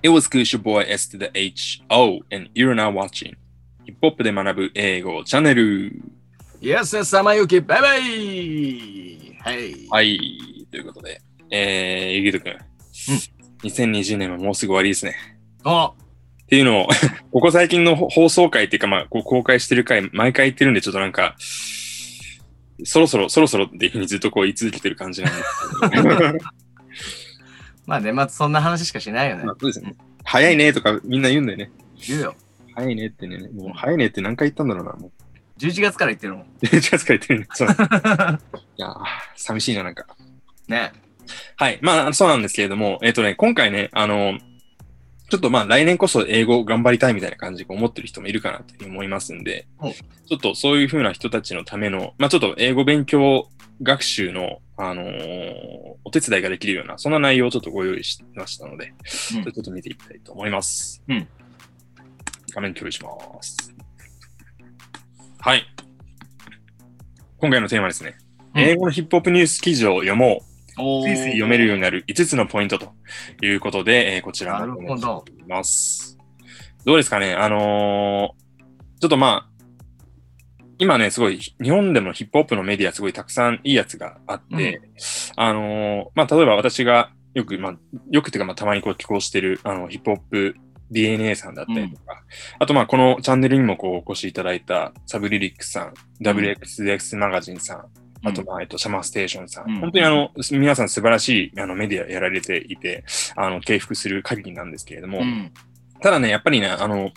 It was good, your boy S to the H O, and you're now watching ヒップホップで学ぶ英語チャンネル。Yes, 様ゆき、バイバイはい。はい、ということで、えー、ゆぎとくん、2020年はもうすぐ終わりですね。おっていうのを、ここ最近の放送回っていうか、まあ、こう公開してる回、毎回言ってるんで、ちょっとなんか、そろそろ、そろそろっていうふうにずっとこう言い続けてる感じなんですけど、まあ年末そんな話しかしないよねまあ。そうですね。早いねとかみんな言うんだよね。言うよ。早いねってね、もう早いねって何回言ったんだろうな、もう。11月から言ってるもん。11月から言ってるね。そう いやー、寂しいな、なんか。ね。はい。まあ、そうなんですけれども、えっ、とね、今回ね、あの、ちょっとまあ来年こそ英語頑張りたいみたいな感じで思ってる人もいるかなと思いますんで、ほうちょっとそういうふうな人たちのための、まあちょっと英語勉強学習の、あのーお手伝いができるような、そんな内容をちょっとご用意しましたので、うんちょっと見ていきたいと思います。うん画面共有します。はい。今回のテーマですね。うん英語のヒップホップニュース記事を読もう。おスイスイ読めるようになる5つのポイントということで、えーこちらなるほど。ます。どうですかね？あのーちょっとまあ、今ね、すごい、日本でもヒップホップのメディアすごいたくさんいいやつがあって、あのーまあ、例えば私がよく、まあ、よくっていうか、まあ、たまにこう寄稿してる、あの、ヒップホップ DNA さんだったりとか、あとまあ、このチャンネルにもこうお越しいただいたサブリリックさん、WXX マガジンさん、あと、まあ、えっと、シャマーステーションさん。うん本当にあの、皆さん素晴らしいあのメディアやられていて、あの、敬服する限りなんですけれども、うん。ただね、やっぱりね、あの、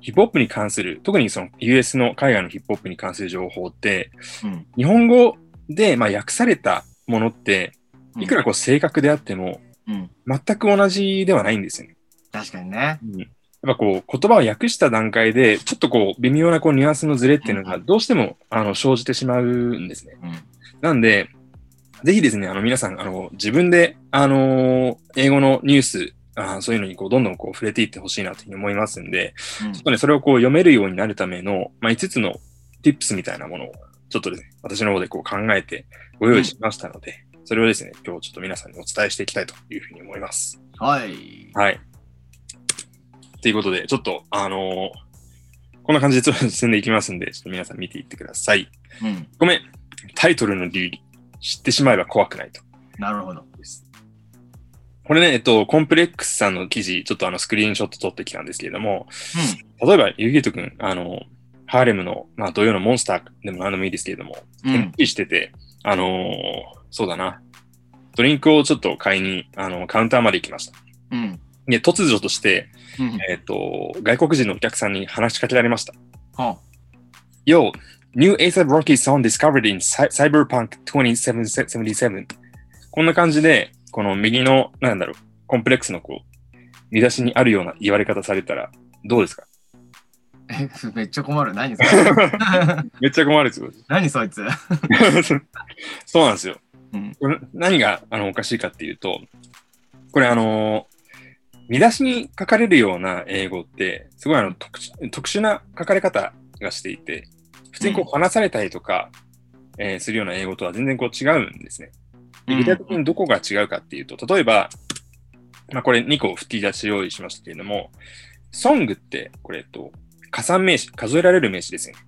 ヒップホップに関する、特にその US の海外のヒップホップに関する情報って、うん。日本語で、まあ、訳されたものって、いくらこう正確であっても、うん。全く同じではないんですよね。確かにね。うんやっぱこう、言葉を訳した段階で、ちょっとこう、微妙なこう、ニュアンスのズレっていうのが、どうしても、あの、生じてしまうんですね。うん。なんで、ぜひですね、あの、皆さん、あの、自分で、あのー英語のニュース、あーそういうのにこう、どんどんこう、触れていってほしいなというふうに思いますんで、ちょっとね、それをこう、読めるようになるための、まあ、5つの tips みたいなものを、ちょっとですね、私の方でこう、考えてご用意しましたので、それをですね、今日ちょっと皆さんにお伝えしていきたいというふうに思います。はい。はい。ということで、ちょっと、あのーこんな感じで進んでいきますんで、ちょっと皆さん見ていってください。うん。ごめん。タイトルの理由、知ってしまえば怖くないと。なるほど。です。これね、えっと、コンプレックスさんの記事、ちょっとあの、スクリーンショット撮ってきたんですけれども、例えば、ゆぎとくん、あの、ハーレムの、まあ、土曜のモンスターでも何でもいいですけれども、うん。してて、あのーそうだな、ドリンクをちょっと買いに、あの、カウンターまで行きました。うん。で、突如として、うん。えっと、外国人のお客さんに話しかけられました。は Yo, new ASAP Rocky song discovered in Cy- Cyberpunk 2077. こんな感じで、この右の、なんだろう、コンプレックスのこう、見出しにあるような言われ方されたら、どうですか？え、めっちゃ困る。何それ？めっちゃ困るですよ。何そいつ？そうなんですよ。うん。何があのおかしいかっていうと、これあのー見出しに書かれるような英語って、すごいあの特殊特殊な書かれ方がしていて、普通にこう話されたりとか、えーするような英語とは全然こう違うんですね。で具体的にどこが違うかっていうと、例えば、まあ、これ2個吹き出し用意しましたけれども、ソングって、これ、と、加算名詞、数えられる名詞ですよね。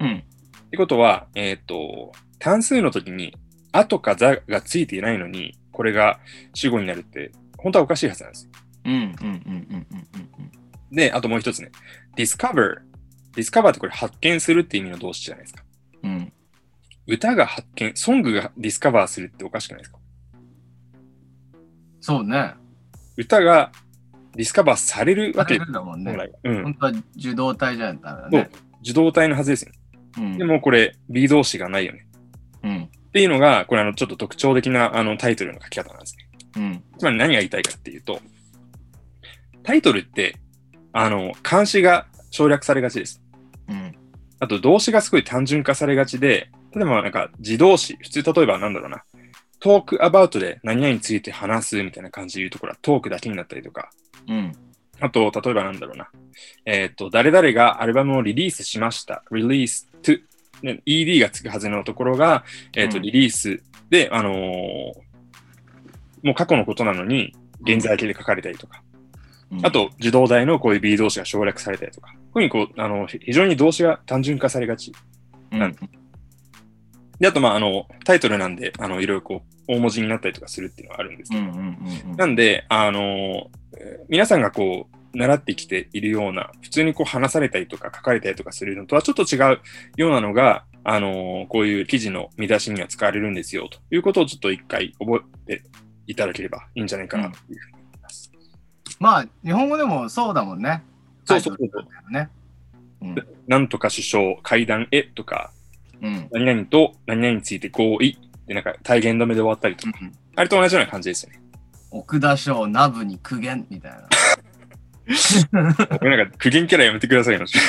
うん。ってことは、えっ、と、単数の時に、あとかざがついていないのに、これが主語になるって、本当はおかしいはずなんですよ。うん。うん。うん。うん。うん。で、あともう一つね、discover。discover ってこれ発見するって意味の動詞じゃないですか。うん。うん。歌が発見、ソングがディスカバーするっておかしくないですかそうね。歌がディスカバーされるわけされるんだもんね。本来は。うん。本当は受動体じゃダメだそうね。。受動体のはずですよ。うんでもこれ、B 動詞がないよね。うん。っていうのが、これあの、ちょっと特徴的なあのタイトルの書き方なんですね。うん。つまり何が言いたいかっていうと、タイトルって、あの、漢詞が省略されがちです。うん。あと動詞がすごい単純化されがちで、例えばなんか自動詞、普通例えばなんだろうな、talk about で何々について話すみたいな感じで言うところはトークだけになったりとか、うん。あと、例えばなんだろうな、えっ、と、誰々がアルバムをリリースしました。release to、ね、ED がつくはずのところが、えっ、と、うんリリースで、あのーもう過去のことなのに、現在形で書かれたりとか。あ、と、受動体のこういう B 動詞が省略されたりとか、こういうふうにこう、あの、非常に動詞が単純化されがち。うんなんで、あと、まあ、あの、タイトルなんで、あの、いろいろこう、大文字になったりとかするっていうのはあるんですけど、うんうんうんうん。なんで、あの、えー皆さんがこう、習ってきているような、普通にこう話されたりとか書かれたりとかするのとはちょっと違うようなのが、あの、こういう記事の見出しには使われるんですよ、ということをちょっと一回覚えていただければいいんじゃないかなというふうに思います。まあ、日本語でもそうだもんね。そうそうそうね。うんなんとか首相、会談へとか、うん。何々と何々について合意で、なんか体言止めで終わったりとか、あれと同じような感じですよね。奥田賞、ナブに苦言みたいな。なんか苦言キャラやめてくださいよ。そう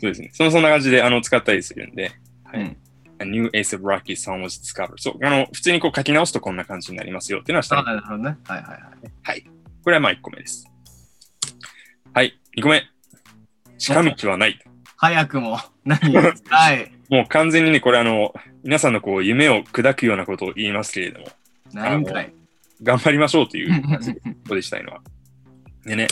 ですね。そのそんな感じであの使ったりするんで、はいうん A new Ace of Rocky song was discovered. そう、あの、普通にこう書き直すとこんな感じになりますよっていうのは下あになるほどね。はいはいはい。はい。これはまあ1個目です。はい。2個目。近道はない。早くも。何？はい。もう完全にね、これあの、皆さんのこう夢を砕くようなことを言いますけれども、何かい。頑張りましょうという ここでしたいのは。でね、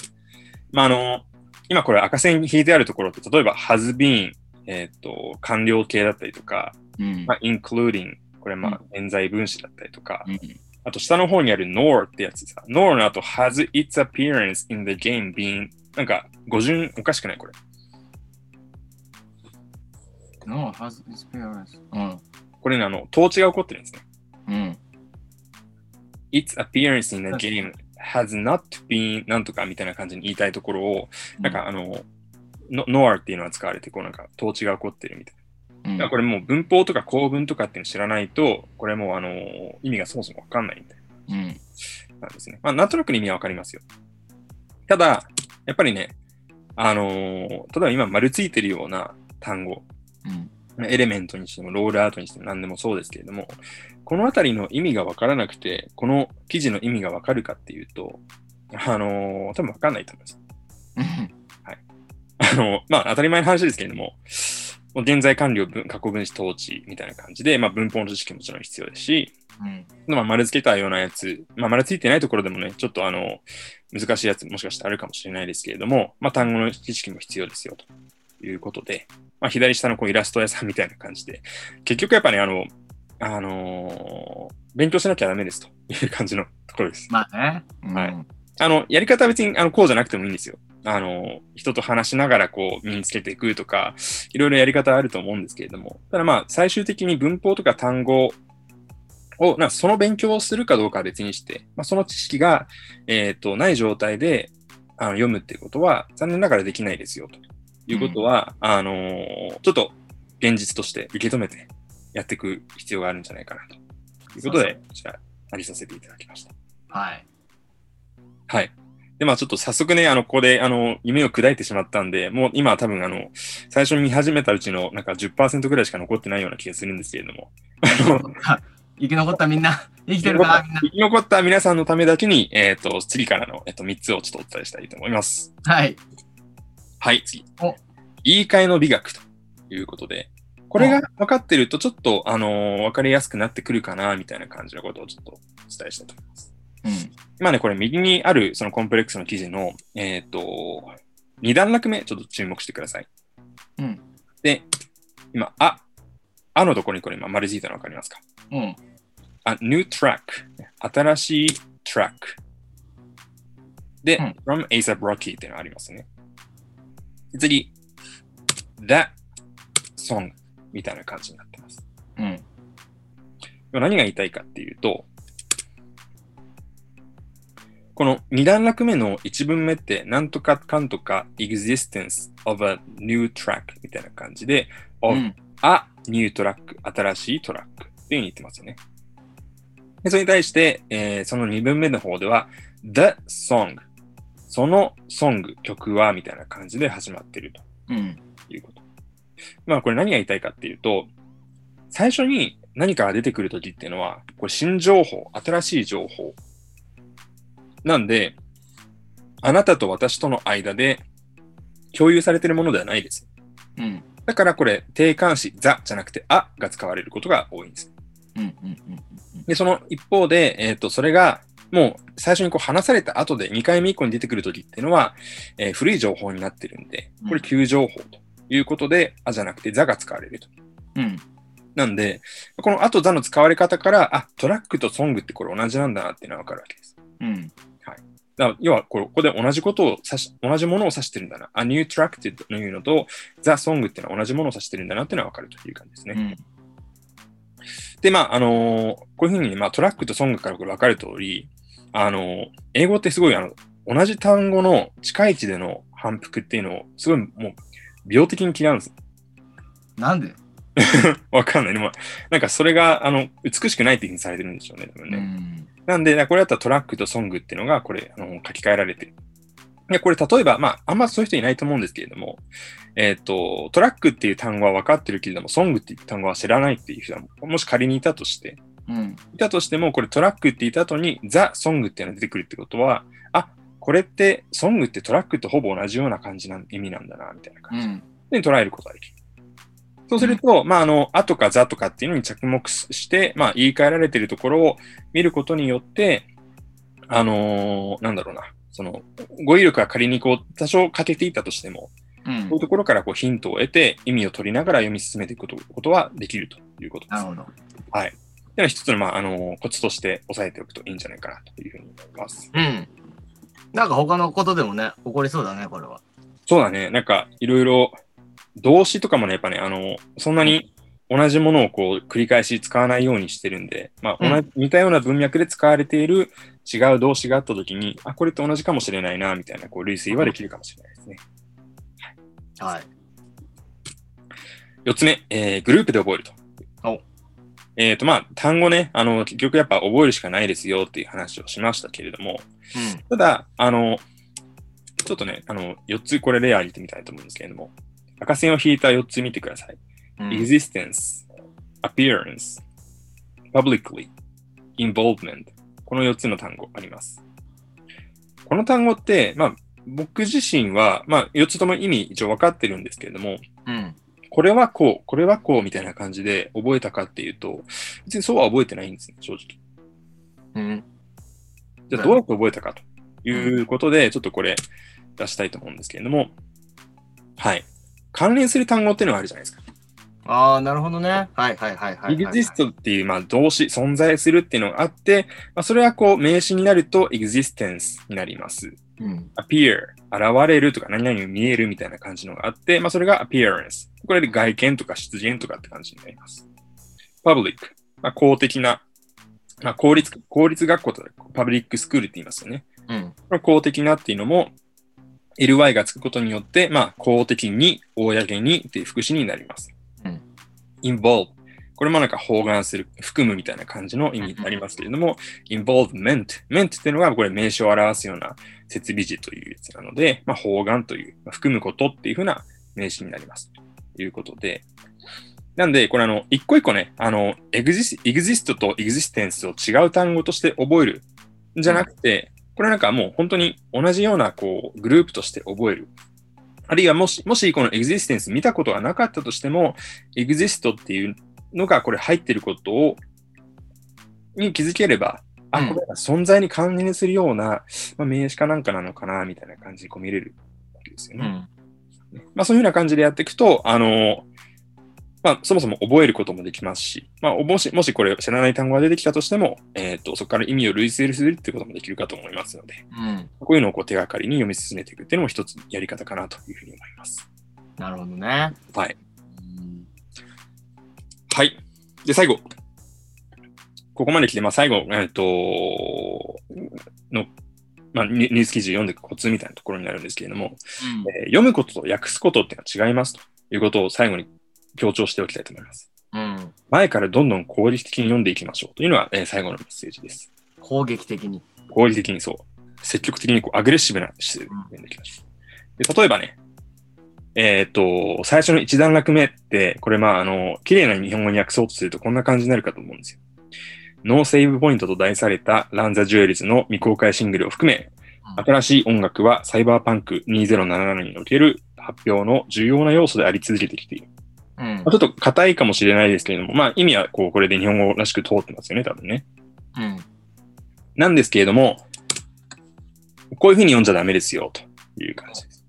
まあ、あの、今これ赤線に引いてあるところって、例えば has been、えっ、と、完了形だったりとか、うんまあ、including、これまあ、現在分詞だったりとか、うんあと下の方にある nor ってやつさ、nor の後 has its appearance in the game been、なんか語順おかしくないこれ。No, has experience. うん。これね、あの、統治が起こってるんですね。うん。its appearance in the game has not been なんとかみたいな感じに言いたいところを、なんかあの、の nor っていうのは使われて、こうなんか統治が起こってるみたいな。うんだからこれもう文法とか構文とかっていうの知らないと、これもうあの、意味がそもそもわかんないみたいうん。なんですね。まあ、なんとなくの意味はわかりますよ。ただ、やっぱりね、あのー例えば今丸ついてるような単語、うん。エレメントにしてもロールアウトにしても何でもそうですけれども、このあたりの意味がわからなくて、この記事の意味がわかるかっていうと、あのー多分わかんないと思います。あの、まあ、当たり前の話ですけれども、現在完了文、過去分詞統治みたいな感じで、まあ、文法の知識ももちろん必要ですし、うん。まあ、丸付けたようなやつ、まあ、丸ついてないところでもね、ちょっとあの、難しいやつもしかしたらあるかもしれないですけれども、まあ、単語の知識も必要ですよ、ということで、まあ、左下のこうイラスト屋さんみたいな感じで、結局やっぱね、あの、あのー勉強しなきゃダメですという感じのところです。まあね。うんはいあの、やり方は別にあのこうじゃなくてもいいんですよ。あの、人と話しながらこう身につけていくとか、いろいろやり方はあると思うんですけれども、ただまあ最終的に文法とか単語を、なその勉強をするかどうかは別にして、まあ、その知識が、えっ、と、ない状態であの読むっていうことは残念ながらできないですよ、ということは、あのーちょっと現実として受け止めてやっていく必要があるんじゃないかなということで、こちら、ありさせていただきました。はい。はい。で、まあちょっと早速ね、あの、ここで、あの、夢を砕いてしまったんで、もう今は多分、あの、最初に見始めたうちの、なんか10%ぐらいしか残ってないような気がするんですけれども、生き残ったみんな、生きてるかなみんな。生き残った皆さんのためだけに、えっ、と、次からの、えっ、と、3つをちょっとお伝えしたいと思います。はい。はい、次お。言い換えの美学ということで、これが分かってると、ちょっと、あのー分かりやすくなってくるかな、みたいな感じのことをちょっとお伝えしたいと思います。うん。今ね、これ右にあるそのコンプレックスの記事の、えっ、と、2段落目、ちょっと注目してください。うん。で、今、あ、あのところにこれ今丸ついたの分かりますか？うん。あ、new track。新しい track。で、うん from ASAP Rocky っていうのがありますね。で次、that song みたいな感じになってます。うん。今何が言いたいかっていうと、この2段落目の1文目って、なんとかかんとか existence of a new track みたいな感じで、う of ん。a new track 新しいトラックっていうふうに言ってますよね。でそれに対して、えーその2文目の方では、the song そのソング、曲はみたいな感じで始まっていると。うん。いうこと。まあこれ何が言いたいかっていうと、最初に何かが出てくるときっていうのは、これ新情報、新しい情報。なんで、あなたと私との間で共有されているものではないです。うん。だからこれ、定冠詞、ザじゃなくて、あが使われることが多いんです。うん。うん。で、その一方で、えっ、と、それが、もう最初にこう話された後で2回目以降に出てくるときっていうのは、えー古い情報になってるんで、これ旧情報ということで、あじゃなくてザが使われると。うん。なんで、この後ザの使われ方から、あ、トラックとソングってこれ同じなんだなっていうのがわかるわけです。うん。だ要はこれここで同じことを指し、同じものを指してるんだな。A new track っていうのと、The Song っていうのは同じものを指してるんだなっていうのはわかるという感じですね。うん。で、まあ、あのーこういうふうに、まあ、トラックとソングからこれ分かる通り、あのー英語ってすごい、あの、同じ単語の近い位置での反復っていうのを、すごいもう、病的に嫌うんです。なんで？わかんない。でも、なんかそれが、あの、美しくないっていうふうにされてるんでしょうね、多分ね。ん。なんで、これだったらトラックとソングっていうのが、これ、あの、書き換えられてる。で、これ、例えば、まあ、あんまそういう人いないと思うんですけれども、えっ、と、トラックっていう単語は分かってるけれども、ソングっていう単語は知らないっていう人は、もし仮にいたとして、うん。いたとしても、これトラックって言った後に、ザ・ソングっていうのが出てくるってことは、あ、これって、ソングってトラックとほぼ同じような感じな意味なんだな、みたいなう感じん。で捉えることができる。そうすると、まあ、あの、あとかザとかっていうのに着目して、まあ、言い換えられているところを見ることによって、あのーなんだろうな、その、語彙力が仮にこう、多少欠けていたとしても、うんそういうところからこうヒントを得て、意味を取りながら読み進めていくことことはできるということです。なるほど。はい。っていうのは一つの、まあ、あの、コツとして押さえておくといいんじゃないかなというふうに思います。うん。なんか他のことでもね、起こりそうだね、これは。そうだね。なんか、いろいろ、動詞とかもね、やっぱね、あの、そんなに同じものをこう、繰り返し使わないようにしてるんで、まあ、同じ似たような文脈で使われている違う動詞があったときに、あ、これと同じかもしれないな、みたいな、こう、類推はできるかもしれないですね。はい。四つ目、えーグループで覚えると。おえっ、と、まあ、単語ね、あの、結局やっぱ覚えるしかないですよっていう話をしましたけれども、ただ、あの、ちょっとね、あの、4つこれ例挙げてみたいと思うんですけれども、赤線を引いた4つ見てください。うん。existence, appearance, publicly, involvement この4つの単語あります。この単語って、まあ、僕自身は、まあ、4つとも意味一応分かってるんですけれども、うん。これはこう、これはこうみたいな感じで覚えたかっていうと、別にそうは覚えてないんですね、正直。うん。じゃあどうやって覚えたかということで、ちょっとこれ出したいと思うんですけれども、はい。関連する単語っていうのがあるじゃないですか。ああ、なるほどね。はいはいはいはいはい。exist っていう、まあ、動詞、存在するっていうのがあって、まあ、それはこう、名詞になると existence になります。うん。appear、現れるとか何々に見えるみたいな感じのがあって、まあ、それが appearance。これで外見とか出現とかって感じになります。public、まあ、公的な、まあ、公立、公立学校とかパブリックスクールって言いますよね。うん。公的なっていうのも、ly がつくことによって、まあ、公的に、公にっていう副詞になります。うん。involve。これもなんか包含する、含むみたいな感じの意味になりますけれども、involvement。ment っていうのがこれ名詞を表すような設備時というやつなので、まあ、包含という、まあ含むことっていうふうな名詞になります。ということで、なんで、これあの、一個一個ね、あの、exist, exist と existence を違う単語として覚えるんじゃなくて、これなんかもう本当に同じようなこうグループとして覚える。あるいはもし、もしこの existence 見たことがなかったとしても、exist っていうのがこれ入ってることを、に気づければ、あ、うんこれは存在に関連するような、まあ、名詞かなんかなのかな、みたいな感じにこう見れるわけですよね。うん。まあそういうふうな感じでやっていくと、あの、まあそもそも覚えることもできますし、まあもし、もしこれ知らない単語が出てきたとしても、えっ、と、そこから意味を類推するっていうこともできるかと思いますので、うん。こういうのをこう手がかりに読み進めていくっていうのも一つやり方かなというふうに思います。なるほどね。はい。うんはい。で、最後。ここまで来て、まあ最後、えっ、と、の、まあニニュース記事を読んでいくコツみたいなところになるんですけれども、えー読むことと訳すことっていうのは違いますということを最後に強調しておきたいと思います。うん。前からどんどん効率的に読んでいきましょうというのは、えー最後のメッセージです。攻撃的に。効率的にそう。積極的にこうアグレッシブな姿勢で読んでいきましょう。で例えばね、えっ、と、最初の一段落目って、これまあ、あの、綺麗な日本語に訳そうとするとこんな感じになるかと思うんですよ。ノーセーブポイントと題されたランザ・ジュエリズの未公開シングルを含め、新しい音楽はサイバーパンク2077における発表の重要な要素であり続けてきている。ちょっと硬いかもしれないですけれども、まあ意味はこうこれで日本語らしく通ってますよね、多分ね。うん。なんですけれども、こういうふうに読んじゃダメですよ、という感じです。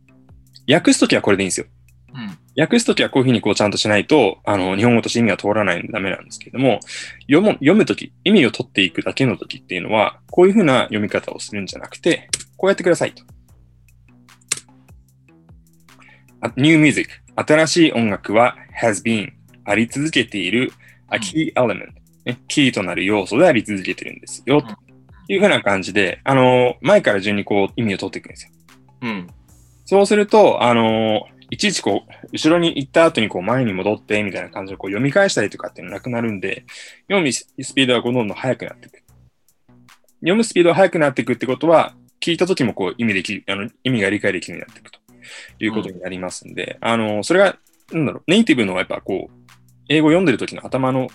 訳すときはこれでいいんですよ。うん。訳すときはこういうふうにこうちゃんとしないと、あの、日本語として意味が通らないのでダメなんですけれども、読む、読むとき、意味を取っていくだけのときっていうのは、こういうふうな読み方をするんじゃなくて、こうやってくださいと。New music 新しい音楽は has been あり続けている。a key element、ね、キーとなる要素であり続けてるんですよ、というふうな感じで、あの、前から順にこう意味を取っていくんですよ。うん。そうすると、あのいちいちこう、後ろに行った後にこう前に戻ってみたいな感じでこう読み返したりとかっていうのなくなるんで、読むスピードがどんどん速くなっていく。読むスピードが速くなっていくってことは、聞いた時もこう意味できあの、意味が理解できるようになっていくということになりますんで、あのそれが、なんだろう、ネイティブのやっぱこう、英語を読んでる時の頭の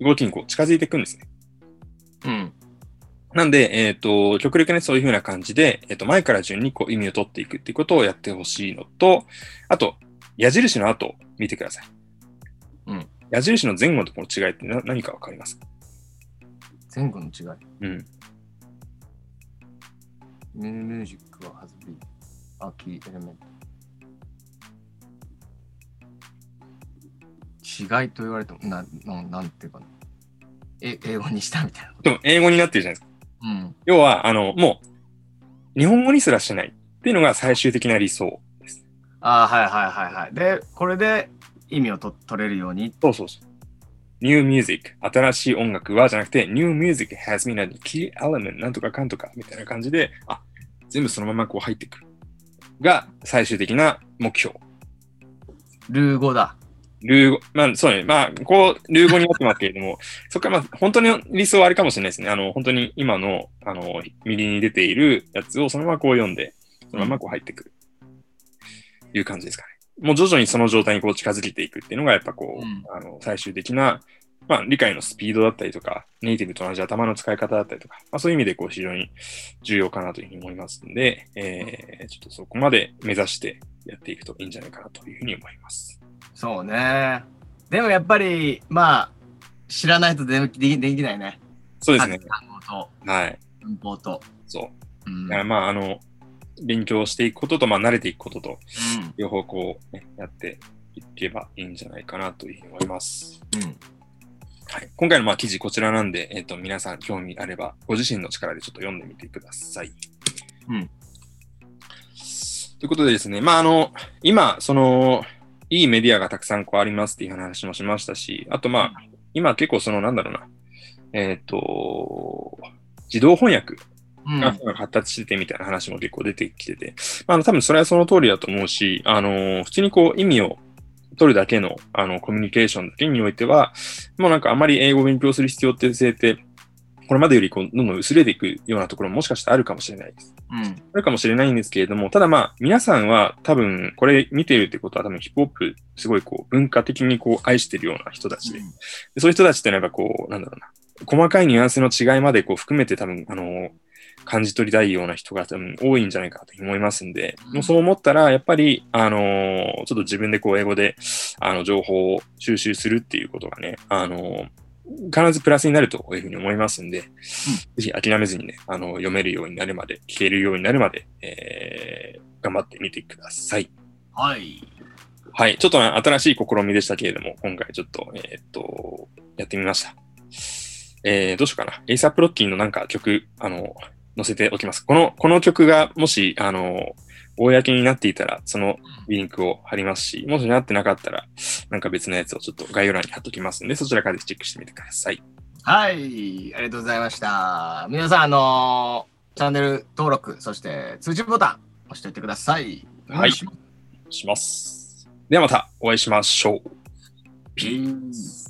動きにこう近づいていくんですね。うん。なんで、えっ、と、極力ね、そういう風な感じで、えっ、と、前から順にこう意味を取っていくっていうことをやってほしいのと、あと、矢印の後を見てください。うん。矢印の前後とこの違いってな何かわかりますか？前後の違い？うん。ミュミュージックははずび。アキーエレメント。違いと言われても、な、ななんていうかな。え、英語にしたみたいな。でも、英語になってるじゃないですか。うん。要は、あの、もう、日本語にすらしないっていうのが最終的な理想です。ああ、はいはいはいはい。で、これで意味をと取れるように。そうそうそう。New music 新しい音楽はじゃなくて New music has been a key element なんとかかんとかみたいな感じであ全部そのままこう入ってくるが最終的な目標。ルー語だ。ルー語まあそうね。まあこうルー語になってますけれども そこからまあ本当に理想はあれかもしれないですね。あの本当に今のあの右に出ているやつをそのままこう読んでそのままこう入ってくる、いう感じですかね。もう徐々にその状態にこう近づけていくっていうのがやっぱこう、うん。あの最終的な、まあ、理解のスピードだったりとか、ネイティブと同じ頭の使い方だったりとか、まあ、そういう意味でこう非常に重要かなというふうに思いますので、えー、ちょっとそこまで目指してやっていくといいんじゃないかなというふうに思います。そうね。でもやっぱり、まあ、知らないとできできないね。そうですね。単語とはい。文法と。そうう。んだからまあ、あの、勉強していくことと、まあ、慣れていくことと、両方こう、ね、やっていけばいいんじゃないかなというふうに思います。うん。うん。はい、今回のまあ記事こちらなんで、えっ、と、皆さん興味あれば、ご自身の力でちょっと読んでみてください。うん。ということでですね、まあ、あの、今、その、いいメディアがたくさんこうありますっていう話もしましたし、あとまあ、今結構その、なんだろうな、えっ、と、自動翻訳うんが発達しててみたいな話も結構出てきてて、まあ、あの多分それはその通りだと思うし、あの普通にこう意味を取るだけのあのコミュニケーションだけにおいては、もうなんかあまり英語を勉強する必要性って、これまでよりこうどんどん薄れていくようなところももしかしたらあるかもしれないです。うん。あるかもしれないんですけれども、ただまあ、皆さんは多分、これ見てるってことは多分ヒップホップ、すごいこう、文化的にこう、愛してるような人たちで、でそういう人たちってのはやっぱこう、なんだろうな、細かいニュアンスの違いまでこう含めて多分、あの、感じ取りたいような人が多分多いんじゃないかなと思いますんで、うんもうそう思ったら、やっぱり、あのちょっと自分でこう、英語で、あの、情報を収集するっていうことがね、あの必ずプラスになるというふうに思いますんで、ぜひ諦めずにね、あの、読めるようになるまで、聞けるようになるまで、えー、頑張ってみてください。はい。はい。ちょっとね新しい試みでしたけれども、今回ちょっと、えーっと、やってみました。えー、どうしようかな。 A$AP Rocky のなんか曲、あの、載せておきます。この、この曲がもし、あの、公になっていたら、そのリンクを貼りますし、もしなってなかったら、なんか別のやつをちょっと概要欄に貼っときますんで、そちらからチェックしてみてください。はい。ありがとうございました。皆さん、あのーチャンネル登録、そして通知ボタン押しておいてください。はいします。ではまたお会いしましょう。ピー